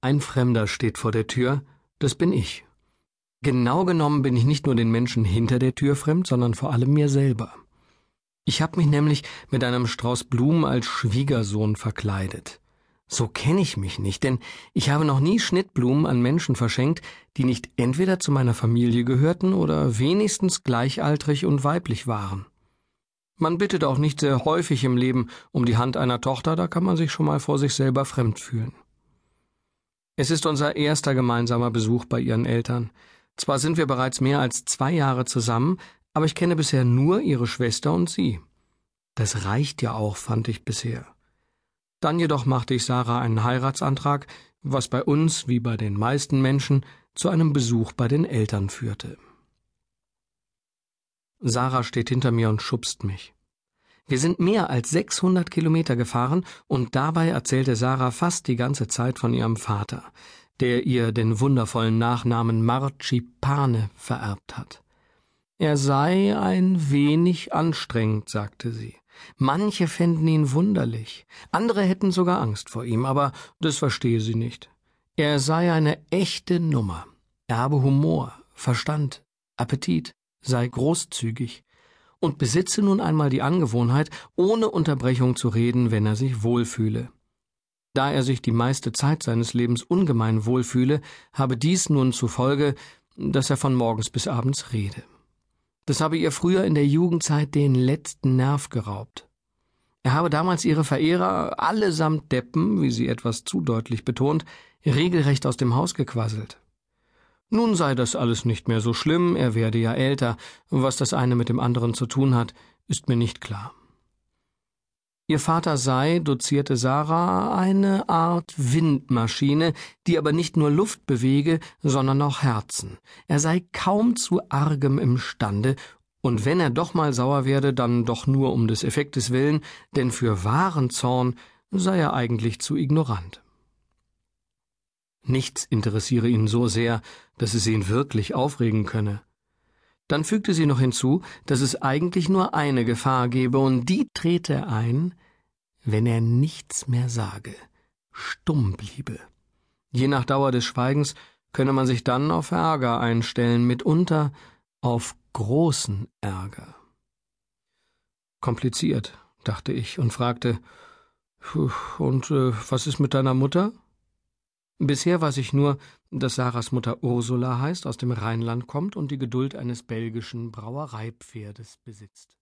Ein Fremder steht vor der Tür, das bin ich. Genau genommen bin ich nicht nur den Menschen hinter der Tür fremd, sondern vor allem mir selber. Ich habe mich nämlich mit einem Strauß Blumen als Schwiegersohn verkleidet. So kenne ich mich nicht, denn ich habe noch nie Schnittblumen an Menschen verschenkt, die nicht entweder zu meiner Familie gehörten oder wenigstens gleichaltrig und weiblich waren. Man bittet auch nicht sehr häufig im Leben um die Hand einer Tochter, da kann man sich schon mal vor sich selber fremd fühlen. Es ist unser erster gemeinsamer Besuch bei ihren Eltern. Zwar sind wir bereits mehr als zwei Jahre zusammen, aber ich kenne bisher nur ihre Schwester und sie. Das reicht ja auch, fand ich bisher. Dann jedoch machte ich Sarah einen Heiratsantrag, was bei uns, wie bei den meisten Menschen, zu einem Besuch bei den Eltern führte. Sarah steht hinter mir und schubst mich. Wir sind mehr als 600 Kilometer gefahren und dabei erzählte Sarah fast die ganze Zeit von ihrem Vater, der ihr den wundervollen Nachnamen Marchipane vererbt hat. Er sei ein wenig anstrengend, sagte sie. Manche fänden ihn wunderlich, andere hätten sogar Angst vor ihm, aber das verstehe sie nicht. Er sei eine echte Nummer. Er habe Humor, Verstand, Appetit, sei großzügig und besitze nun einmal die Angewohnheit, ohne Unterbrechung zu reden, wenn er sich wohlfühle. Da er sich die meiste Zeit seines Lebens ungemein wohlfühle, habe dies nun zur Folge, dass er von morgens bis abends rede. Das habe ihr früher in der Jugendzeit den letzten Nerv geraubt. Er habe damals ihre Verehrer, allesamt Deppen, wie sie etwas zu deutlich betont, regelrecht aus dem Haus gequasselt. Nun sei das alles nicht mehr so schlimm, er werde ja älter, was das eine mit dem anderen zu tun hat, ist mir nicht klar. Ihr Vater sei, dozierte Sarah, eine Art Windmaschine, die aber nicht nur Luft bewege, sondern auch Herzen. Er sei kaum zu argem imstande, und wenn er doch mal sauer werde, dann doch nur um des Effektes willen, denn für wahren Zorn sei er eigentlich zu ignorant. Nichts interessiere ihn so sehr, dass es ihn wirklich aufregen könne. Dann fügte sie noch hinzu, dass es eigentlich nur eine Gefahr gebe, und die trete ein, wenn er nichts mehr sage, stumm bliebe. Je nach Dauer des Schweigens könne man sich dann auf Ärger einstellen, mitunter auf großen Ärger. Kompliziert, dachte ich und fragte, und äh, was ist mit deiner Mutter? Bisher weiß ich nur, dass Sarahs Mutter Ursula heißt, aus dem Rheinland kommt und die Geduld eines belgischen Brauereipferdes besitzt.